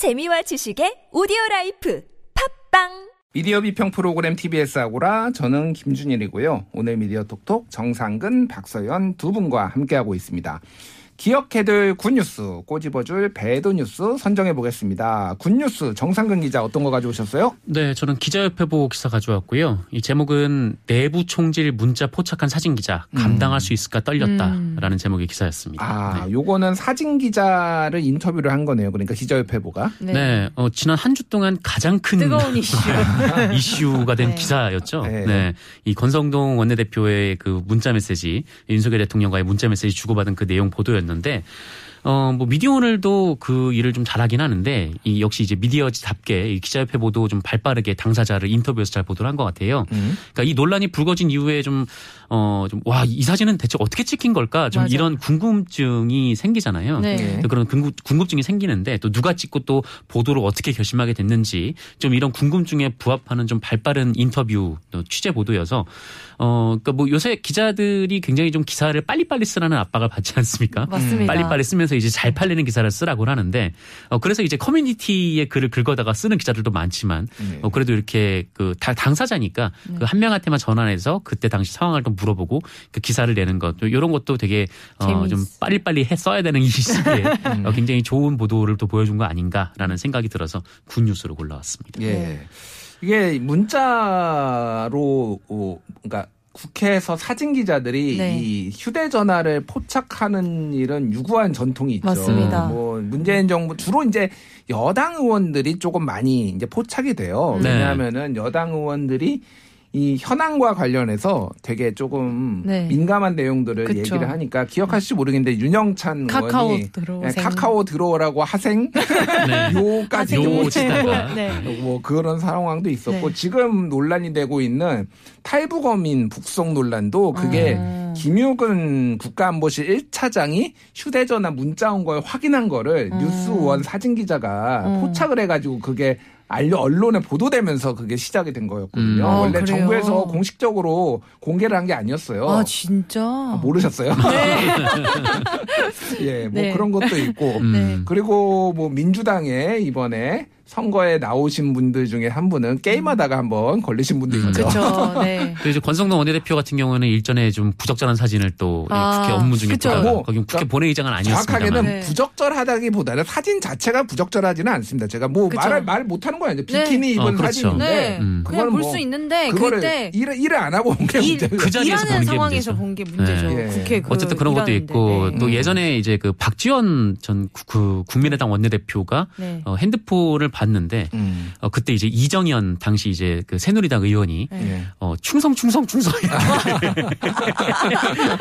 재미와 지식의 audio life 팟빵 미디어 비평 프로그램 TBS 아고라 저는 김준일이고요. 오늘 미디어 톡톡 정상근, 박서연 두 분과 함께하고 있습니다. 기억해둘 good news, 꼬집어줄 bad news 선정해 보겠습니다. good news 정상근 기자 어떤 거 가져오셨어요? 네, 저는 기자협회 보고 기사 가져왔고요. 이 제목은 내부 총질 문자 포착한 사진 기자 감당할 수 있을까 떨렸다라는 제목의 기사였습니다. 아, 네. 요거는 사진 기자를 인터뷰를 한 거네요. 그러니까 기자협회 보가. 네, 어, 지난 한 주 동안 가장 큰 뜨거운 이슈. 이슈가 된 네. 기사였죠. 네. 네. 이 권성동 원내대표의 그 문자 메시지, 윤석열 대통령과의 문자 메시지 주고받은 그 내용 보도였는데, 어, 뭐, 미디어 오늘도 그 일을 좀 잘하긴 하는데, 이 역시 이제 미디어답게 이 기자협회 보도 좀 발빠르게 당사자를 인터뷰해서 잘 보도를 한 것 같아요. 음. 그러니까 이 논란이 불거진 이후에 좀, 어, 좀, 와, 이 사진은 대체 어떻게 찍힌 걸까? 좀 맞아요. 이런 궁금증이 생기잖아요. 네. 네. 그런 궁금, 궁금 증이 생기는데 또 누가 찍고 또 보도를 어떻게 결심하게 됐는지 좀 이런 궁금증에 부합하는 좀 발빠른 인터뷰 또 취재 보도여서 어 그러니까 뭐 요새 기자들이 굉장히 좀 기사를 빨리빨리 쓰라는 압박을 받지 않습니까? 맞습니다. 빨리빨리 쓰면서 이제 잘 팔리는 기사를 쓰라고 하는데 어 그래서 이제 커뮤니티에 글을 긁어다가 쓰는 기자들도 많지만 네. 어 그래도 이렇게 그 다- 당사자니까 그한 명한테만 전화해서 그때 당시 상황을 좀 물어보고 그 기사를 내는 것 이런 것도 되게 어 좀. 빨리빨리 해 써야 되는 이 시기에 어 굉장히 좋은 보도를 또 보여준 거 아닌가라는 생각이 들어서 good news로 골라왔습니다. 예. 네. 이게 문자로 어, 그러니까 국회에서 사진 기자들이 네. 이 휴대전화를 포착하는 일은 유구한 전통이 있죠. 맞습니다. 뭐 문재인 정부 주로 이제 여당 의원들이 조금 많이 이제 포착이 돼요. 네. 왜냐하면은 여당 의원들이 이 현황과 관련해서 되게 조금 네. 민감한 내용들을 그쵸. 얘기를 하니까 기억하실지 모르겠는데 윤영찬 카카오 의원이 들어오세요. 네, 카카오 들어오라고 하생 네. 요까지 요좀 치다가. 네. 뭐 그런 상황도 있었고 네. 지금 논란이 되고 있는 탈북어민 북송 논란도 그게 아. 김용근 국가안보실 1차장이 휴대전화 문자 온 걸 확인한 거를 음. 뉴스원 사진 기자가 음. 포착을 해가지고 그게 알려 언론에 보도되면서 그게 시작이 된 거였거든요. 음. 아, 원래 그래요? 정부에서 공식적으로 공개를 한 게 아니었어요. 아 진짜. 아, 모르셨어요? 예, 뭐 네. 그런 것도 있고. 음. 네. 그리고 뭐 민주당에 이번에 선거에 나오신 분들 중에 한 분은 게임하다가 한번 걸리신 분도 있죠. 그렇죠. 네. 또 이제 권성동 원내대표 같은 경우는 일전에 좀 부적절한 사진을 또이 아, 국회 업무 중에 그쵸. 또 뭐, 거기 국회 그러니까 본회의장은 아니었습니다만 정확하게는 네. 부적절하다기보다는 사진 자체가 부적절하지는 않습니다. 제가 뭐 그쵸. 말을 말 못하는 거 아니죠. 네. 비키니 입은 어, 그렇죠. 사진인데 네. 음. 그냥 그거는 볼뭐수 있는데 그거를 그때 일을, 일을 안 하고 온게 일- 문제예요. 그 자리에서 일하는 게 상황에서 문제죠. 본게 문제죠. 네. 국회 그 어쨌든 그런 것도. 있고 네. 또 음. 예전에 이제 그 박지원 전 그 국민의당 원내대표가 네. 어, 핸드폰을 봤는데 음. 어, 그때 이제 이정현 당시 이제 그 새누리당 의원이 네. 예. 어, 충성 충성 충성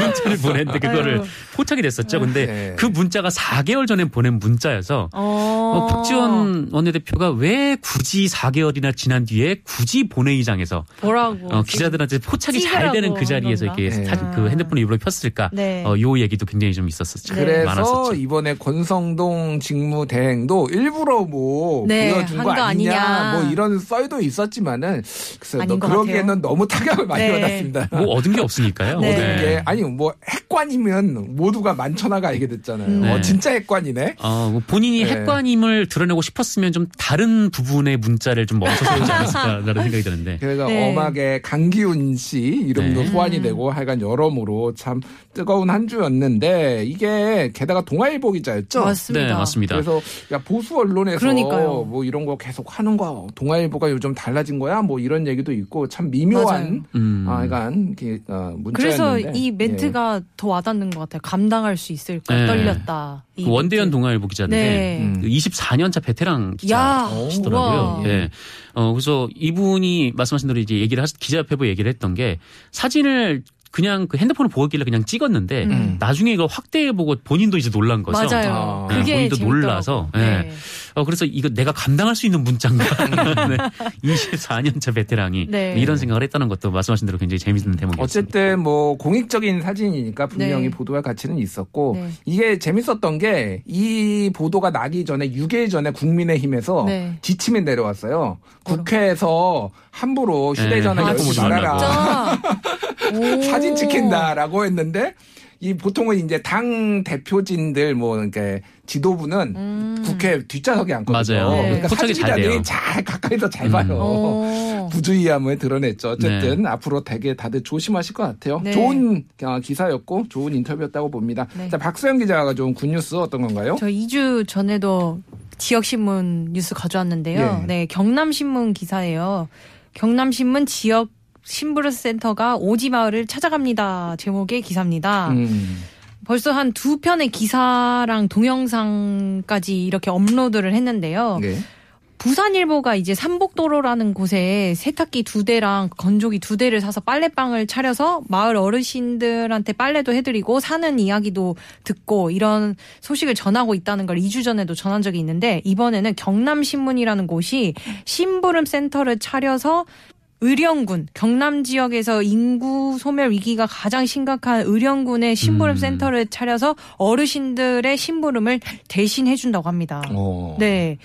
문자를 보냈는데 그거를 아유. 포착이 됐었죠. 근데 네. 그 문자가 4개월 전에 보낸 문자여서 어. 어, 박지원 원내대표가 왜 굳이 4개월이나 지난 뒤에 굳이 본회의장에서 보라고 어, 기자들한테 포착이 잘 되는 그 자리에서 한 이렇게? 사진 그 네. 핸드폰을 일부러 폈을까? 네. 어, 요 얘기도 굉장히 좀 있었었죠. 네. 그래서 많았었죠. 이번에 권성동 직무 대행도 일부러 뭐 네, 보여준 거 한거 아니냐, 아니냐. 뭐 이런 썰도 있었지만은 글쎄 너 그러기에는. 너무 타격을 많이 네. 받았습니다. 뭐 얻은 게 없으니까요. 네. 모든 게 아니 뭐 핵관이면 모두가 만천하가 알게 됐잖아요. 음. 어, 네. 진짜 핵관이네. 어, 뭐 본인이 네. 핵관임을 드러내고 싶었으면 좀 다른 부분의 문자를 좀 멈춰 세우지 않았을까라는 생각이 드는데. 그래서 네. 엄하게 강기훈 씨 이름도 네. 소환이 음. 되고 하여간 여러모로 참 뜨거운 한 주였는데 이게 게다가 동아일보 기자였죠. 맞습니다. 네, 맞습니다. 그래서 야, 보수 언론에서 그러니까요. 뭐 이런 거 계속 하는 거 동아일보가 요즘 달라진 거야 뭐 이런 얘기도 있고 참 미묘한 음. 아, 약간 그, 어, 그래서 문자였는데 이 멘트가 더 와닿는 것 같아요. 감당할 수 있을까 네. 떨렸다. 이그 원대현. 동아일보 기자인데 네. 음. 그 24년차 베테랑 야, 기자시더라고요. 예. 어 그래서 이분이 말씀하신 대로 이제 얘기를 하, 기자협회부 얘기를 했던 게 사진을 그냥 그 핸드폰을 보길래 그냥 찍었는데 음. 나중에 이걸 확대해보고 본인도 이제 놀란 거죠. 맞아요. 아. 네, 그게 본인도 재밌더라고요. 놀라서. 예. 네. 어, 그래서 이거 내가 감당할 수 있는 문자인가. 네. 24년차 베테랑이 네. 이런 생각을 했다는 것도 말씀하신 대로 굉장히 재밌는 대목이었습니다. 어쨌든 뭐 공익적인 사진이니까 분명히 네. 보도할 가치는 있었고 네. 이게 재밌었던 게 이 보도가 나기 전에 6일 전에 국민의힘에서 네. 지침이 내려왔어요. 국회에서 함부로 휴대전화 네, 열지 말아라. 사진 찍힌다라고 했는데 이 보통은 이제 당 대표진들 뭐 그러니까 지도부는 음. 국회 뒷좌석에 앉거든요. 맞아요. 네. 그러니까 포착이 잘 사진기자들이 돼요. 잘 가까이서 잘 음. 봐요. 어. 부주의함을 드러냈죠. 어쨌든 네. 앞으로 되게 다들 조심하실 것 같아요. 네. 좋은 어, 기사였고 좋은 인터뷰였다고 봅니다. 네. 자 박소영 기자가 가져온 굿뉴스 어떤 건가요? 저 2주 전에도 지역신문 뉴스 가져왔는데요. 예. 네, 경남신문 기사예요. 경남신문 지역 신부르센터가 오지 마을을 찾아갑니다. 제목의 기사입니다. 음. 벌써 한 두 편의 기사랑 동영상까지 이렇게 업로드를 했는데요. 네. 부산일보가 이제 삼복도로라는 곳에 세탁기 두 대랑 건조기 두 대를 사서 빨래방을 차려서 마을 어르신들한테 빨래도 해드리고 사는 이야기도 듣고 이런 소식을 전하고 있다는 걸 2주 전에도 전한 적이 있는데 이번에는 경남신문이라는 곳이 심부름 센터를 차려서 의령군 경남 지역에서 인구 소멸 위기가 가장 심각한 의령군의 심부름 음. 센터를 차려서 어르신들의 심부름을 대신 해 준다고 합니다. 어. 네.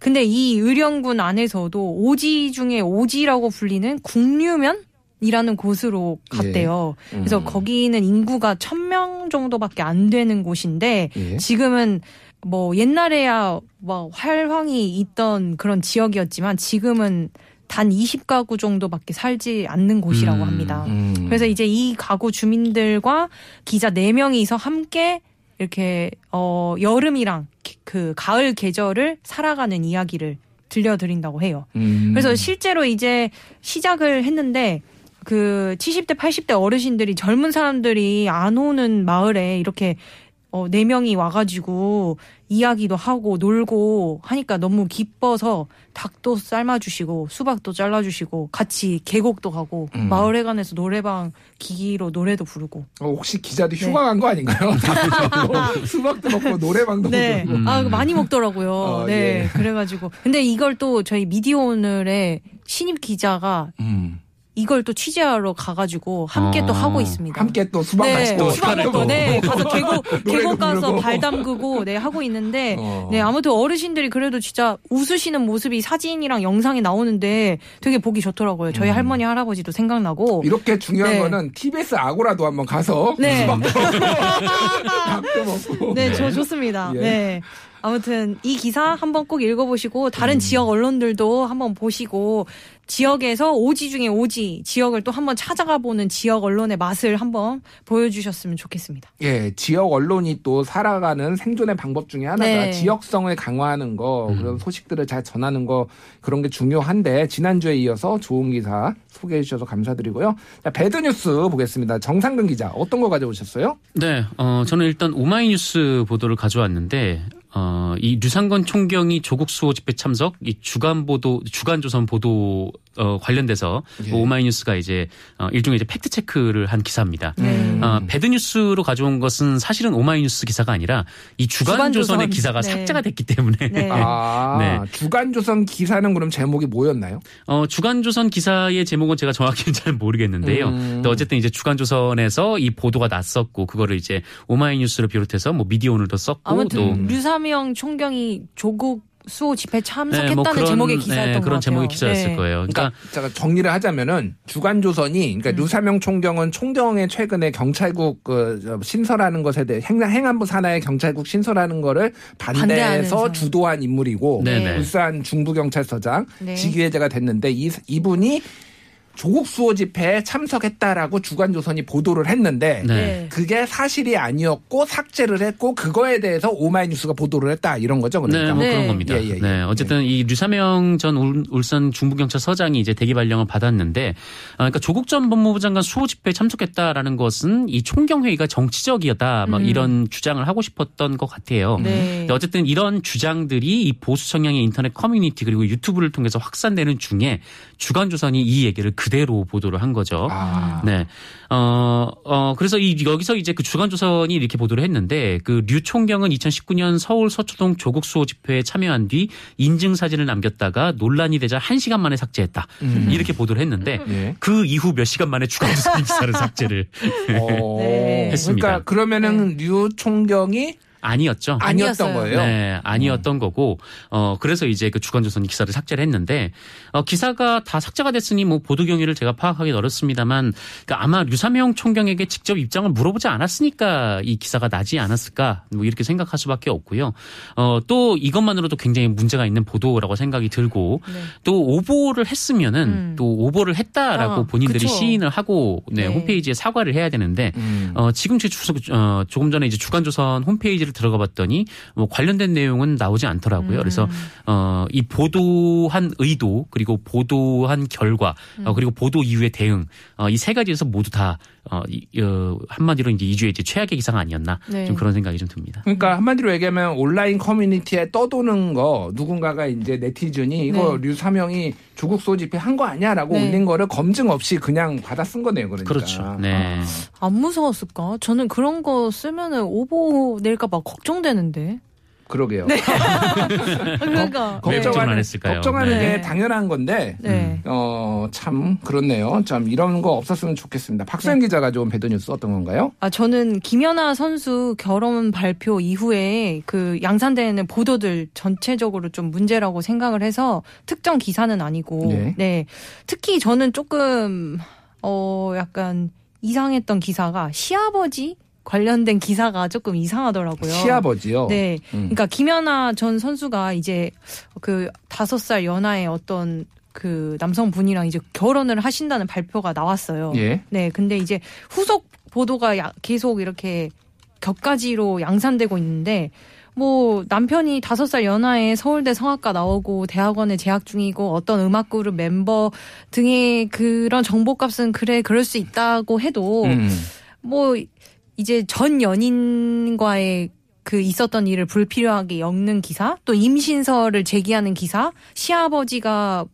근데 이 의령군 안에서도 오지 중에 오지라고 불리는 궁류면 이라는 곳으로 갔대요. 음. 그래서 거기는 인구가 1000명 정도밖에 안 되는 곳인데 예. 지금은 뭐 옛날에야 뭐 활황이 있던 그런 지역이었지만 지금은 단 20가구 정도밖에 살지 않는 곳이라고 음. 합니다. 음. 그래서 이제 이 가구 주민들과 기자 4명이서 함께 이렇게 어 여름이랑 기- 그 가을 계절을 살아가는 이야기를 들려드린다고 해요. 음. 그래서 실제로 이제 시작을 했는데 그 70대 80대 어르신들이 젊은 사람들이 안 오는 마을에 이렇게 어, 네 명이 와가지고 이야기도 하고 놀고 하니까 너무 기뻐서 닭도 삶아주시고 수박도 잘라주시고 같이 계곡도 가고 음. 마을회관에서 노래방 기기로 노래도 부르고 어, 혹시 기자도 네. 휴가 간 거 아닌가요? 먹고, 수박도 먹고 노래방도 네. 부르고. 음. 아, 많이 먹더라고요. 어, 네. 예. 그래가지고. 근데 이걸 또 저희 미디어 오늘의 신입 기자가 음. 이걸 또 취재하러 가가지고 함께 또 어. 하고 있습니다. 함께 또 수박 네, 맛있고 수박 먹고, 네, 가서 계곡, 계곡 가서 부르고. 발 담그고, 네, 하고 있는데, 어. 네, 아무튼 어르신들이 그래도 진짜 웃으시는 모습이 사진이랑 영상에 나오는데 되게 보기 좋더라고요. 저희 할머니, 할아버지도 생각나고. 음. 이렇게 중요한 네. 거는 TBS 아고라도 한번 가서 네. 수박도 닭도 먹고. 네, 저 좋습니다. 예. 네. 아무튼 이 기사 한번 꼭 읽어보시고 다른 음. 지역 언론들도 한번 보시고 지역에서 오지 중에 오지 지역을 또 한번 찾아가 보는 지역 언론의 맛을 한번 보여주셨으면 좋겠습니다. 예, 지역 언론이 또 살아가는 생존의 방법 중에 하나가 네. 지역성을 강화하는 거, 음. 그런 소식들을 잘 전하는 거, 그런 게 중요한데, 지난주에 이어서 좋은 기사 소개해 주셔서 감사드리고요. 자, bad news 보겠습니다. 정상근 기자, 어떤 거 가져오셨어요? 네, 어, 저는 일단 오마이뉴스 보도를 가져왔는데, 어, 이 류삼영 총경이 조국 수호 집회 참석, 이 주간 보도, 주간 조선 보도, 어, 관련돼서 예. 오마이뉴스가 이제, 어, 일종의 이제 팩트 체크를 한 기사입니다. 음. 어, bad news로 가져온 것은 사실은 오마이뉴스 기사가 아니라 이 주간 주간조선. 조선의 기사가 네. 삭제가 됐기 때문에 네. 아, 네. 주간조선 기사는 그럼 제목이 뭐였나요? 어, 주간조선 기사의 제목은 제가 정확히는 잘 모르겠는데요. 음. 근데 어쨌든 이제 주간조선에서 이 보도가 났었고, 그거를 이제 오마이뉴스를 비롯해서 뭐 미디어오늘도 썼고, 아무튼 또 류사명 총경이 조국 수호 집회 네, 참석했다는 뭐 그런, 제목의 기사였던 네, 것 그런 같아요. 제목의 기사였을 네. 거예요. 그러니까, 그러니까 제가 정리를 하자면은 주간조선이 음. 그러니까 류사명 총경은 총경의 최근에 경찰국 그 저, 신설하는 것에 대해 행, 행안부 산하의 경찰국 신설하는 거를 반대해서. 주도한 인물이고 네네. 울산 중부경찰서장 네. 직위해제가 됐는데 이 이분이 조국 수호 집회에 참석했다라고 주간조선이 보도를 했는데 네. 네. 그게 사실이 아니었고 삭제를 했고 그거에 대해서 오마이뉴스가 보도를 했다 이런 거죠 그러니까 네, 뭐 네. 그런 겁니다. 예, 예, 예. 네, 어쨌든 이 류삼영 전 울- 울산 중부경찰서장이 이제 대기 발령을 받았는데, 아, 그러니까 조국 전 법무부 장관 수호 집회에 참석했다라는 것은 이 총경회의가 정치적이었다, 막 음. 이런 주장을 하고 싶었던 것 같아요. 네. 근데 어쨌든 이런 주장들이 이 보수 성향의 인터넷 커뮤니티 그리고 유튜브를 통해서 확산되는 중에 주간 조선이 이 얘기를 그대로 보도를 한 거죠. 아. 네. 어, 어, 그래서 이, 여기서 이제 그 주간 조선이 이렇게 보도를 했는데 그 류 총경은 2019년 서울 서초동 조국 수호 집회에 참여한 뒤 인증 사진을 남겼다가 논란이 되자 1시간 만에 삭제했다. 음. 이렇게 보도를 했는데 예. 그 이후 몇 시간 만에 주간 조선 기사를 삭제를 어. 네. 했습니다. 그러니까 그러면은 류 총경이 아니었죠. 아니었던. 거예요. 네, 아니었던 거고, 어, 그래서 이제 그 주간조선이 기사를 삭제를 했는데, 어, 기사가 다 삭제가 됐으니 뭐 보도 경위를 제가 파악하기 어렵습니다만, 그러니까 아마 류사명 총경에게 직접 입장을 물어보지 않았으니까 이 기사가 나지 않았을까, 뭐 이렇게 생각할 수밖에 없고요. 어, 또 이것만으로도 굉장히 문제가 있는 보도라고 생각이 들고, 네. 또 오보를 했으면은 음. 또 오보를 했다라고 아, 본인들이 그쵸. 시인을 하고, 네, 네. 홈페이지에 사과를 해야 되는데, 음. 어, 지금 제 주소, 어, 조금 전에 이제 주간조선 홈페이지를 들어가 봤더니 뭐 관련된 내용은 나오지 않더라고요. 음. 그래서 어, 이 보도한 의도 그리고 보도한 결과 음. 어, 그리고 보도 이후의 대응 어, 이 세 가지에서 모두 다 어, 이, 어, 한마디로 이제 이주의 이제 최악의 기사가 아니었나 네. 좀 그런 생각이 좀 듭니다. 그러니까 한마디로 얘기하면 온라인 커뮤니티에 떠도는 거 누군가가 이제 네티즌이 이거 네. 류사명이 조국 소집해 한거 아니야라고 네. 올린 거를 검증 없이 그냥 받아 쓴 거네요. 그러니까. 그렇죠. 네. 안 무서웠을까? 저는 그런 거 쓰면은 오보 낼까 봐 걱정되는데. 그러게요. 그러니까. 왜 네. 걱정을 안 했을까요? 걱정하는 네. 게 당연한 건데 네. 어, 참 그렇네요. 참 이런 거 없었으면 좋겠습니다. 박소영 기자가 좋은 배드 뉴스 어떤 건가요? 아, 저는 김연아 선수 결혼 발표 이후에 그 양산되는 보도들 전체적으로 좀 문제라고 생각을 해서 특정 기사는 아니고, 네. 네. 특히 저는 조금, 어, 약간 이상했던 기사가 시아버지 관련된 기사가 조금 이상하더라고요. 시아버지요. 네. 음. 그러니까 김연아 전 선수가 이제 그 다섯 살 연하의 어떤 그 남성분이랑 이제 결혼을 하신다는 발표가 나왔어요. 예. 네. 근데 이제 후속 보도가 야- 계속 이렇게 격가지로 양산되고 있는데 뭐 남편이 다섯 살 연하에 서울대 성악과 나오고 대학원에 재학 중이고 어떤 음악 그룹 멤버 등의 그런 정보값은 그래 그럴 수 있다고 해도 음. 뭐 이제 전 연인과의 그 있었던 일을 불필요하게 엮는 기사, 또 임신설을 제기하는 기사, 시아버지가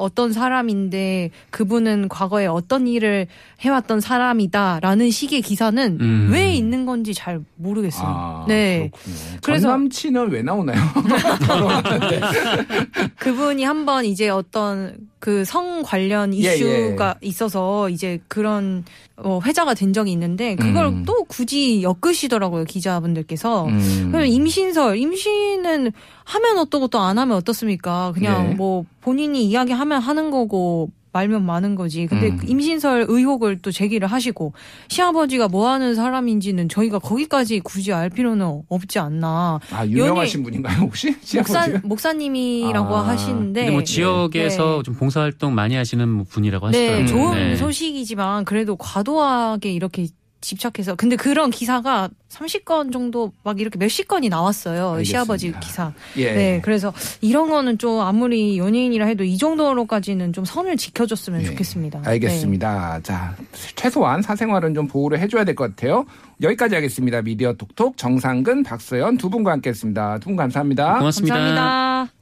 어떤 사람인데 그분은 과거에 어떤 일을 해왔던 사람이다라는 식의 기사는 음. 왜 있는 건지 잘 모르겠어요. 아, 네. 그렇군요. 그래서- 전 남친은 왜 나오나요? 그분이 한번 이제 어떤 그 성 관련 예, 이슈가 있어서 이제 그런 어, 회자가 된 적이 있는데 그걸 음. 또 굳이 엮으시더라고요 기자분들께서. 음. 그럼 임신설, 임신은 하면 어떠고 또 안 하면 어떻습니까? 그냥 예. 뭐 본인이 이야기하면 하는 거고 말면 많은 거지. 근데 음. 그 임신설 의혹을 또 제기를 하시고 시아버지가 뭐 하는 사람인지는 저희가 거기까지 굳이 알 필요는 없지 않나. 아 유명하신 분인가요 혹시? 목사 시아버지가? 목사 님이라고 아. 하시는데 뭐 지역에서 네. 좀 봉사활동 많이 하시는 뭐 분이라고 하시더라고요. 네, 좋은 네. 소식이지만 그래도 과도하게 이렇게 집착해서 근데 그런 기사가 30건 정도 막 이렇게 몇십 건이 나왔어요. 알겠습니다. 시아버지 기사. 예. 네, 그래서 이런 거는 좀 아무리 연예인이라 해도 이 정도로까지는 좀 선을 지켜줬으면 예. 좋겠습니다. 네. 알겠습니다. 자, 최소한 사생활은 좀 보호를 해줘야 될 것 같아요. 여기까지 하겠습니다. 미디어 톡톡 정상근, 박서연 두 분과 함께했습니다. 두 분 감사합니다. 고맙습니다. 감사합니다.